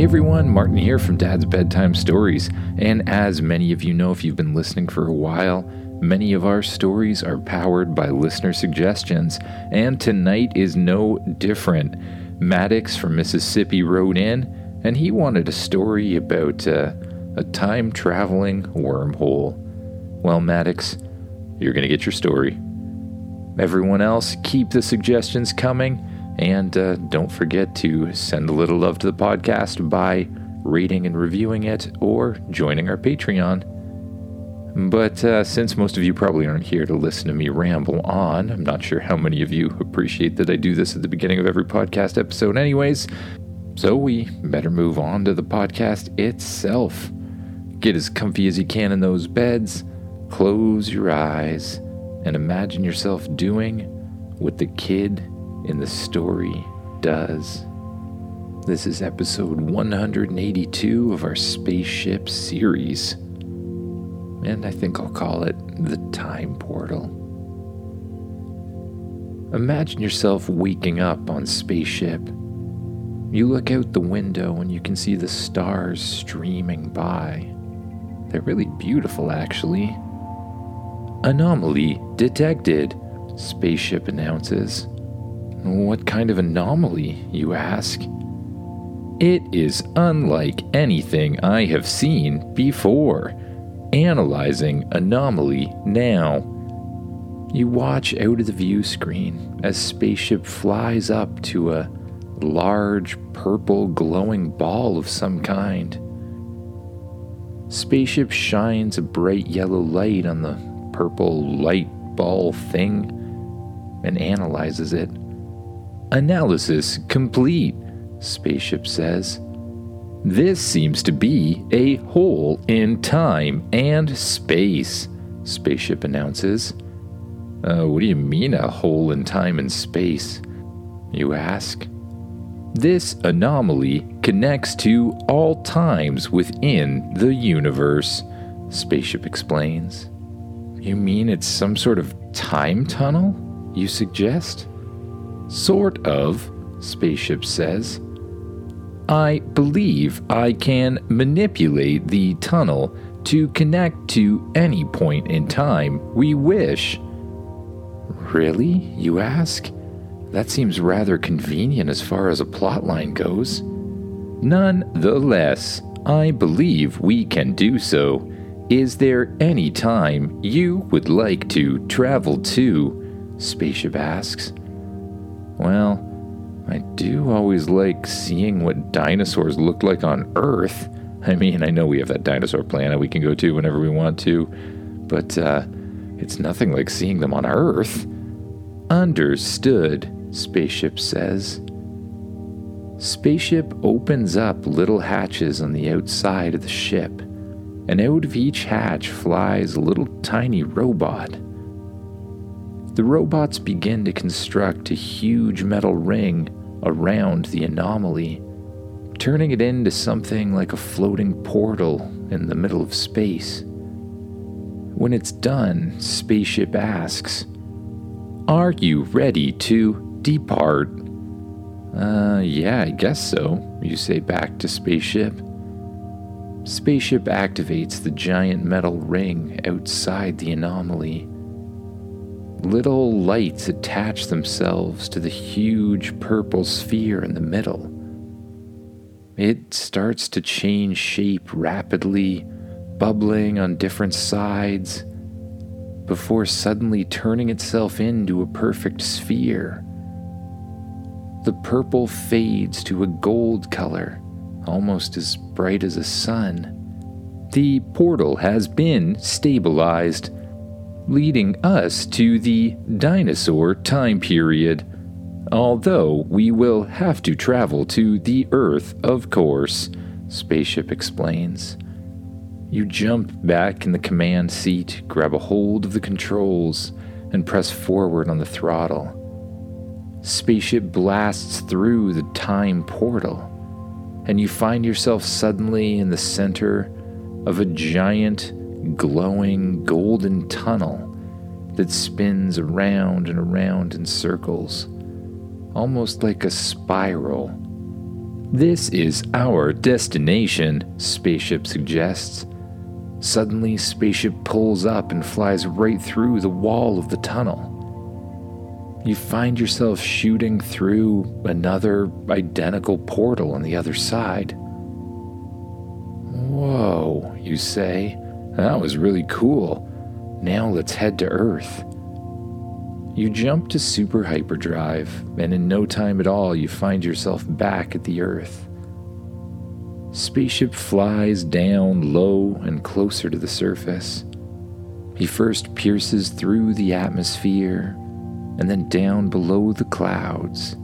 Hey everyone, Martin here from Dad's Bedtime Stories. And as many of you know if you've been listening for a while, many of our stories are powered by listener suggestions. And tonight is no different. Maddox from Mississippi wrote in, and he wanted a story about uh, a time traveling wormhole. Well, Maddox, you're going to get your story. Everyone else, keep the suggestions coming. And uh, don't forget to send a little love to the podcast by rating and reviewing it or joining our Patreon. But uh, since most of you probably aren't here to listen to me ramble on, I'm not sure how many of you appreciate that I do this at the beginning of every podcast episode, anyways. So we better move on to the podcast itself. Get as comfy as you can in those beds, close your eyes, and imagine yourself doing what the kid in the story does. This is episode 182 of our spaceship series. And I think I'll call it the Time Portal. Imagine yourself waking up on spaceship. You look out the window and you can see the stars streaming by. They're really beautiful, actually. Anomaly detected, spaceship announces. What kind of anomaly, you ask? It is unlike anything I have seen before. Analyzing anomaly now. You watch out of the view screen as spaceship flies up to a large purple glowing ball of some kind. Spaceship shines a bright yellow light on the purple light ball thing and analyzes it. Analysis complete, Spaceship says. This seems to be a hole in time and space, Spaceship announces. Uh, what do you mean, a hole in time and space? You ask. This anomaly connects to all times within the universe, Spaceship explains. You mean it's some sort of time tunnel, you suggest? Sort of, Spaceship says. I believe I can manipulate the tunnel to connect to any point in time we wish. Really? You ask? That seems rather convenient as far as a plotline goes. Nonetheless, I believe we can do so. Is there any time you would like to travel to? Spaceship asks. Well, I do always like seeing what dinosaurs looked like on Earth. I mean, I know we have that dinosaur planet we can go to whenever we want to, but uh, it's nothing like seeing them on Earth. Understood, Spaceship says. Spaceship opens up little hatches on the outside of the ship, and out of each hatch flies a little tiny robot. The robots begin to construct a huge metal ring around the anomaly, turning it into something like a floating portal in the middle of space. When it's done, Spaceship asks, Are you ready to depart? Uh, yeah, I guess so, you say back to Spaceship. Spaceship activates the giant metal ring outside the anomaly Little lights attach themselves to the huge purple sphere in the middle. It starts to change shape rapidly, bubbling on different sides, before suddenly turning itself into a perfect sphere. The purple fades to a gold color, almost as bright as a sun. The portal has been stabilized leading us to the dinosaur time period. Although we will have to travel to the Earth, of course, Spaceship explains. You jump back in the command seat, grab a hold of the controls, and press forward on the throttle. Spaceship blasts through the time portal, and you find yourself suddenly in the center of a giant glowing golden tunnel that spins around and around in circles, almost like a spiral. This is our destination, Spaceship suggests. Suddenly, Spaceship pulls up and flies right through the wall of the tunnel. You find yourself shooting through another identical portal on the other side. Whoa, you say. That was really cool. Now let's head to Earth. You jump to super hyperdrive, and in no time at all, you find yourself back at the Earth. Spaceship flies down low and closer to the surface. He first pierces through the atmosphere and then down below the clouds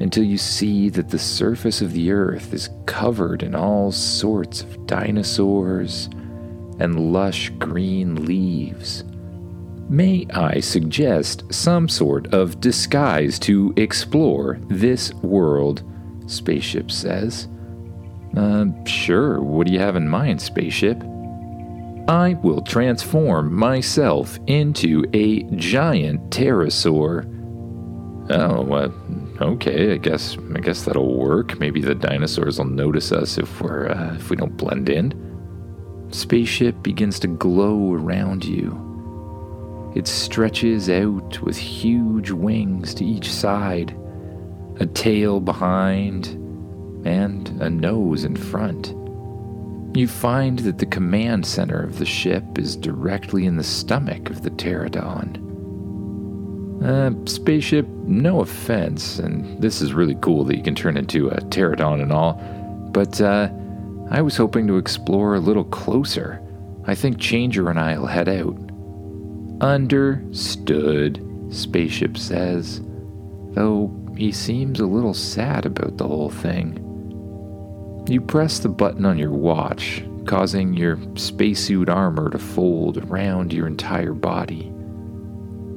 until you see that the surface of the earth is covered in all sorts of dinosaurs and lush green leaves. May I suggest some sort of disguise to explore this world? Spaceship says. Uh, sure. What do you have in mind, Spaceship? I will transform myself into a giant pterosaur. Oh, uh, okay. I guess I guess that'll work. Maybe the dinosaurs will notice us if we're uh, if we don't blend in. Spaceship begins to glow around you. It stretches out with huge wings to each side, a tail behind, and a nose in front. You find that the command center of the ship is directly in the stomach of the pterodon. Uh, spaceship, no offense, and this is really cool that you can turn into a pterodon and all, but uh, I was hoping to explore a little closer. I think Changer and I'll head out. Understood, Spaceship says, though he seems a little sad about the whole thing. You press the button on your watch, causing your spacesuit armor to fold around your entire body.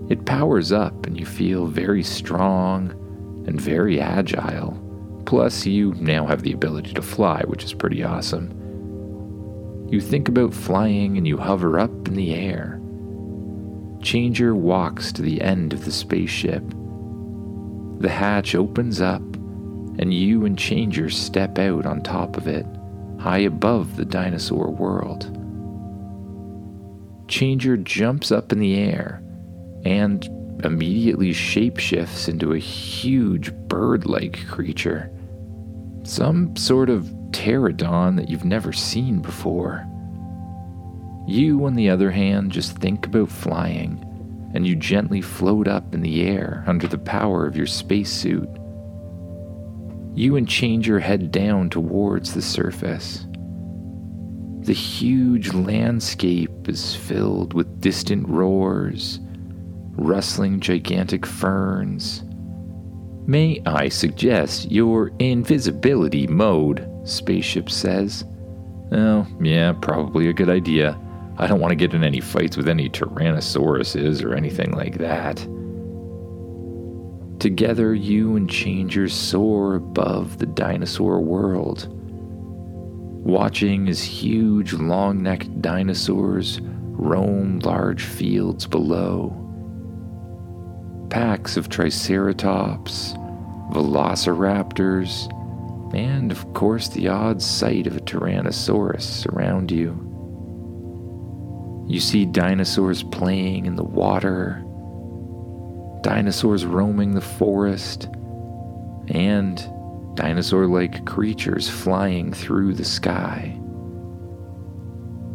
It powers up, and you feel very strong and very agile. Plus, you now have the ability to fly, which is pretty awesome. You think about flying and you hover up in the air. Changer walks to the end of the spaceship. The hatch opens up, and you and Changer step out on top of it, high above the dinosaur world. Changer jumps up in the air and immediately shapeshifts into a huge bird like creature. Some sort of pterodon that you've never seen before. You, on the other hand, just think about flying, and you gently float up in the air under the power of your spacesuit. You and Changer head down towards the surface. The huge landscape is filled with distant roars, rustling gigantic ferns. May I suggest your invisibility mode? Spaceship says. Oh, yeah, probably a good idea. I don't want to get in any fights with any Tyrannosauruses or anything like that. Together, you and Changer soar above the dinosaur world, watching as huge, long necked dinosaurs roam large fields below. Packs of Triceratops, Velociraptors, and of course the odd sight of a Tyrannosaurus around you. You see dinosaurs playing in the water, dinosaurs roaming the forest, and dinosaur like creatures flying through the sky.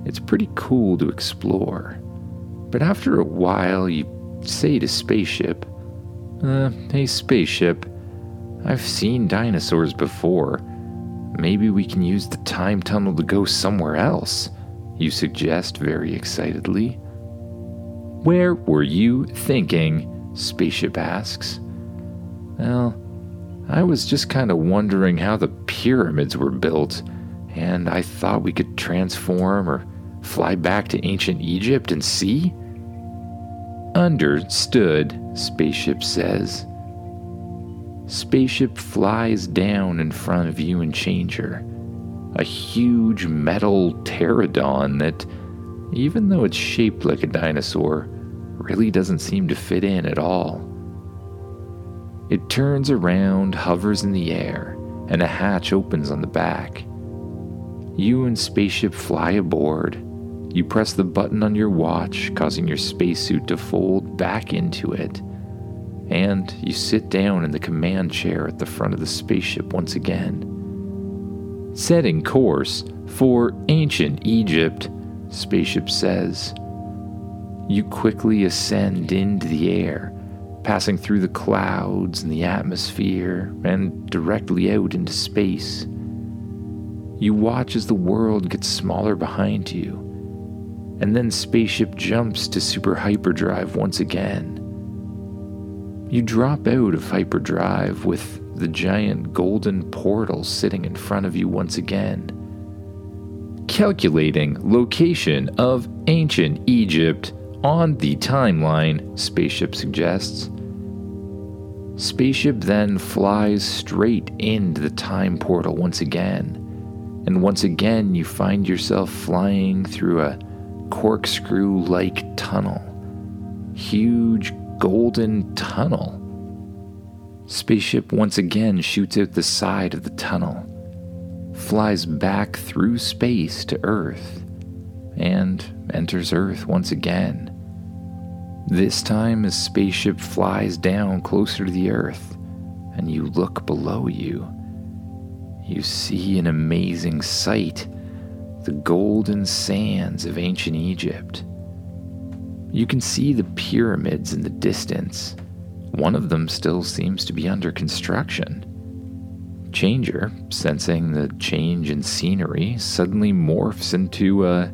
It's pretty cool to explore, but after a while, you say to Spaceship, uh, Hey, Spaceship, I've seen dinosaurs before. Maybe we can use the time tunnel to go somewhere else you suggest very excitedly. Where were you thinking? Spaceship asks. Well, I was just kind of wondering how the pyramids were built, and I thought we could transform or fly back to ancient Egypt and see? Understood, Spaceship says. Spaceship flies down in front of you and Changer a huge metal pterodon that, even though it's shaped like a dinosaur, really doesn't seem to fit in at all. It turns around, hovers in the air, and a hatch opens on the back. You and Spaceship fly aboard. You press the button on your watch, causing your spacesuit to fold back into it. And you sit down in the command chair at the front of the spaceship once again. Setting course for ancient Egypt, Spaceship says. You quickly ascend into the air, passing through the clouds and the atmosphere and directly out into space. You watch as the world gets smaller behind you, and then spaceship jumps to super hyperdrive once again. You drop out of hyperdrive with the giant golden portal sitting in front of you once again. Calculating location of ancient Egypt on the timeline, Spaceship suggests. Spaceship then flies straight into the time portal once again and once again you find yourself flying through a corkscrew like tunnel. Huge golden tunnel. Spaceship once again shoots out the side of the tunnel, flies back through space to Earth, and enters Earth once again. This time, as spaceship flies down closer to the Earth, and you look below you you see an amazing sight the golden sands of ancient Egypt. You can see the pyramids in the distance. One of them still seems to be under construction. Changer, sensing the change in scenery, suddenly morphs into a,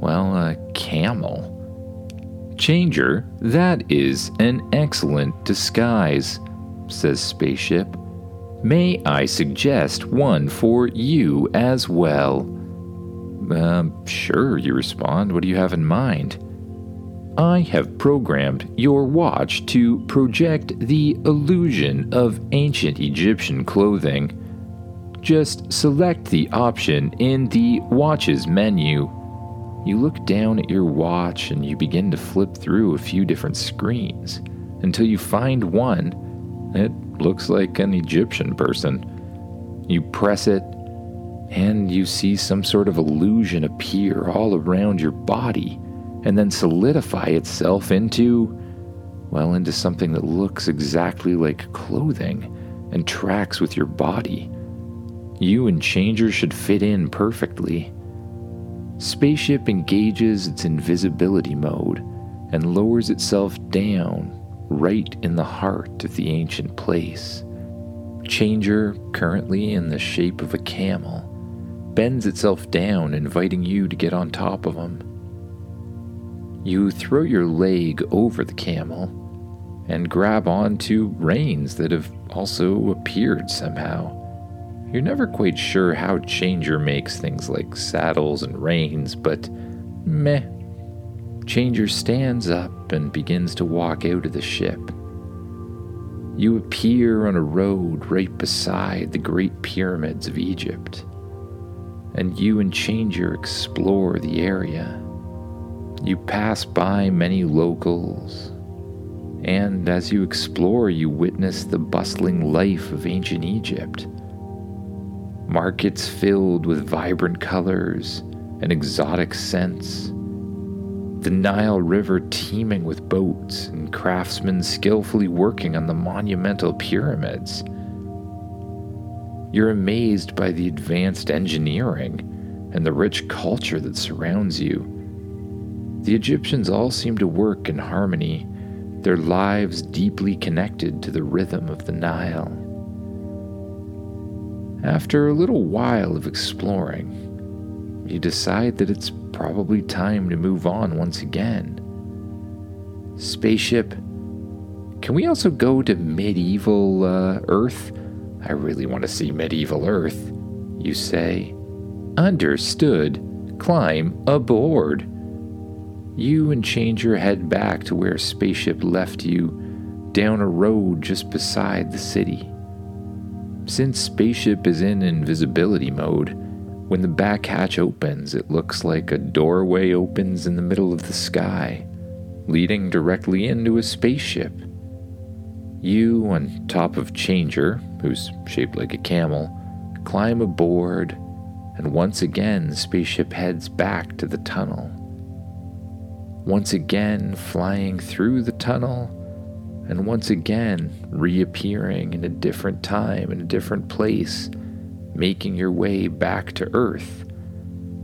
well, a camel. Changer, that is an excellent disguise, says Spaceship. May I suggest one for you as well? Uh, sure, you respond. What do you have in mind? I have programmed your watch to project the illusion of ancient Egyptian clothing. Just select the option in the watch's menu. You look down at your watch and you begin to flip through a few different screens until you find one. It looks like an Egyptian person. You press it, and you see some sort of illusion appear all around your body and then solidify itself into, well, into something that looks exactly like clothing and tracks with your body. You and Changer should fit in perfectly. Spaceship engages its invisibility mode and lowers itself down right in the heart of the ancient place. Changer, currently in the shape of a camel, bends itself down, inviting you to get on top of him. You throw your leg over the camel and grab onto reins that have also appeared somehow. You're never quite sure how Changer makes things like saddles and reins, but meh, Changer stands up and begins to walk out of the ship. You appear on a road right beside the great pyramids of Egypt, and you and Changer explore the area. You pass by many locals, and as you explore, you witness the bustling life of ancient Egypt. Markets filled with vibrant colors and exotic scents the Nile River teeming with boats and craftsmen skillfully working on the monumental pyramids. You're amazed by the advanced engineering and the rich culture that surrounds you. The Egyptians all seem to work in harmony, their lives deeply connected to the rhythm of the Nile. After a little while of exploring, you decide that it's probably time to move on once again. Spaceship, can we also go to medieval uh, Earth? I really want to see medieval Earth, you say. Understood. Climb aboard. You and Changer head back to where Spaceship left you, down a road just beside the city. Since Spaceship is in invisibility mode, when the back hatch opens, it looks like a doorway opens in the middle of the sky, leading directly into a spaceship. You, on top of Changer, who's shaped like a camel, climb aboard, and once again, the spaceship heads back to the tunnel. Once again, flying through the tunnel, and once again, reappearing in a different time, in a different place, making your way back to Earth.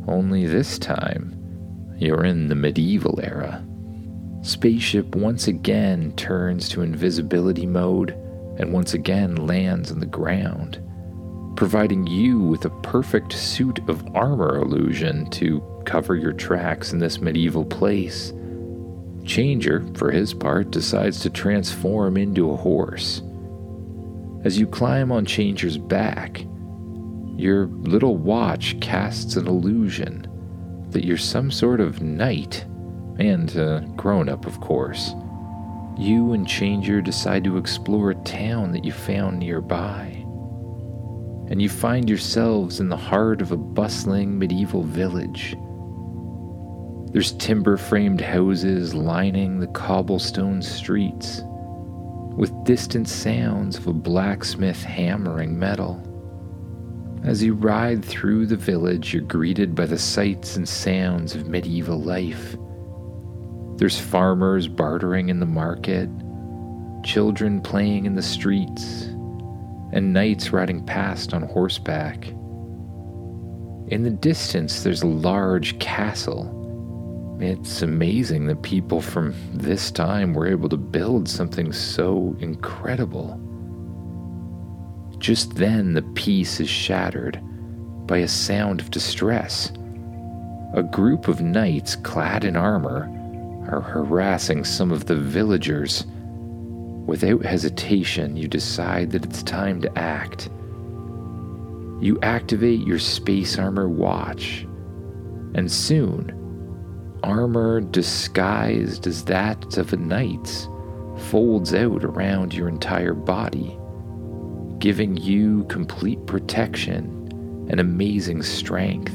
Only this time, you're in the medieval era. Spaceship once again turns to invisibility mode and once again lands on the ground, providing you with a perfect suit of armor illusion to cover your tracks in this medieval place. Changer, for his part, decides to transform into a horse. As you climb on Changer's back, your little watch casts an illusion that you're some sort of knight and uh, grown up, of course. You and Changer decide to explore a town that you found nearby. And you find yourselves in the heart of a bustling medieval village. There's timber framed houses lining the cobblestone streets, with distant sounds of a blacksmith hammering metal. As you ride through the village, you're greeted by the sights and sounds of medieval life there's farmers bartering in the market, children playing in the streets, and knights riding past on horseback. In the distance, there's a large castle. It's amazing that people from this time were able to build something so incredible. Just then, the peace is shattered by a sound of distress. A group of knights clad in armor are harassing some of the villagers. Without hesitation, you decide that it's time to act. You activate your space armor watch, and soon, armor disguised as that of a knight's folds out around your entire body, giving you complete protection and amazing strength.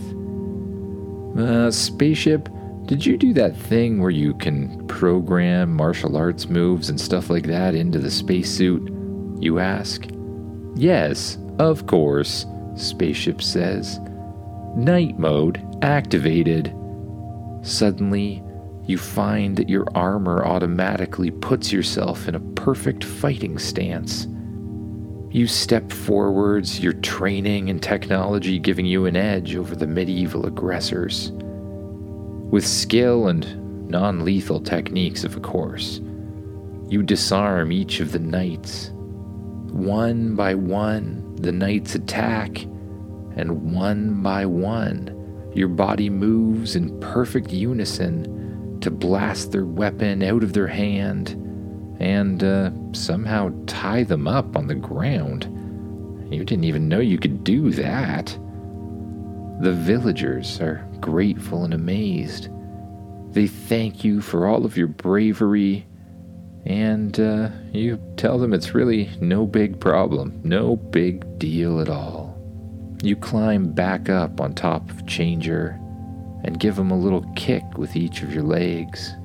Uh, spaceship, did you do that thing where you can program martial arts moves and stuff like that into the spacesuit? You ask. Yes, of course, Spaceship says. Night mode activated. Suddenly, you find that your armor automatically puts yourself in a perfect fighting stance. You step forwards, your training and technology giving you an edge over the medieval aggressors. With skill and non lethal techniques, of course, you disarm each of the knights. One by one, the knights attack, and one by one, your body moves in perfect unison to blast their weapon out of their hand and uh, somehow tie them up on the ground. You didn't even know you could do that. The villagers are grateful and amazed. They thank you for all of your bravery, and uh, you tell them it's really no big problem, no big deal at all. You climb back up on top of Changer and give him a little kick with each of your legs.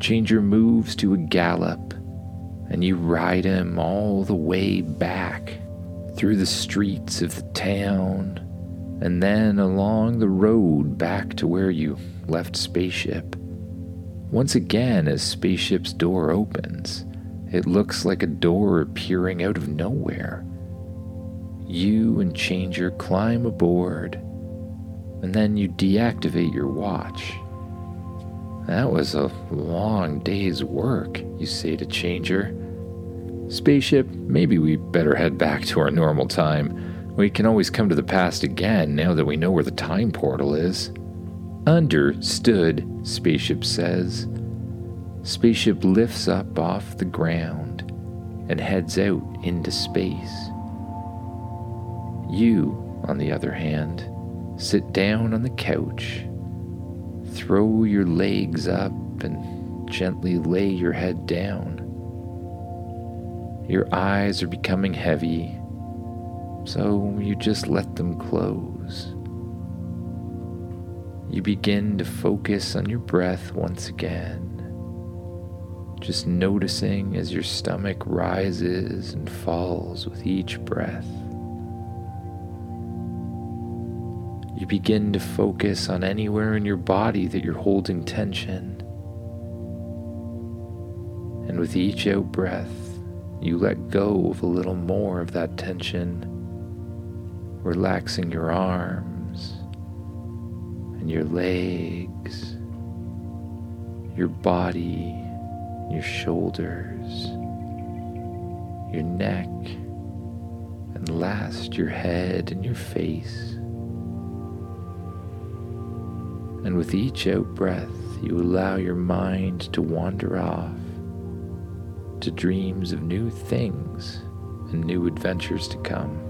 Changer moves to a gallop, and you ride him all the way back through the streets of the town and then along the road back to where you left Spaceship. Once again, as Spaceship's door opens, it looks like a door appearing out of nowhere. You and Changer climb aboard, and then you deactivate your watch. That was a long day's work, you say to Changer. Spaceship, maybe we better head back to our normal time. We can always come to the past again now that we know where the time portal is. Understood, Spaceship says. Spaceship lifts up off the ground and heads out into space. You, on the other hand, sit down on the couch, throw your legs up, and gently lay your head down. Your eyes are becoming heavy so you just let them close. You begin to focus on your breath once again. just noticing as your stomach rises and falls with each breath. You begin to focus on anywhere in your body that you're holding tension. And with each out breath, you let go of a little more of that tension, relaxing your arms and your legs, your body your shoulders, your neck, and last your head and your face. And with each out breath, you allow your mind to wander off to dreams of new things and new adventures to come.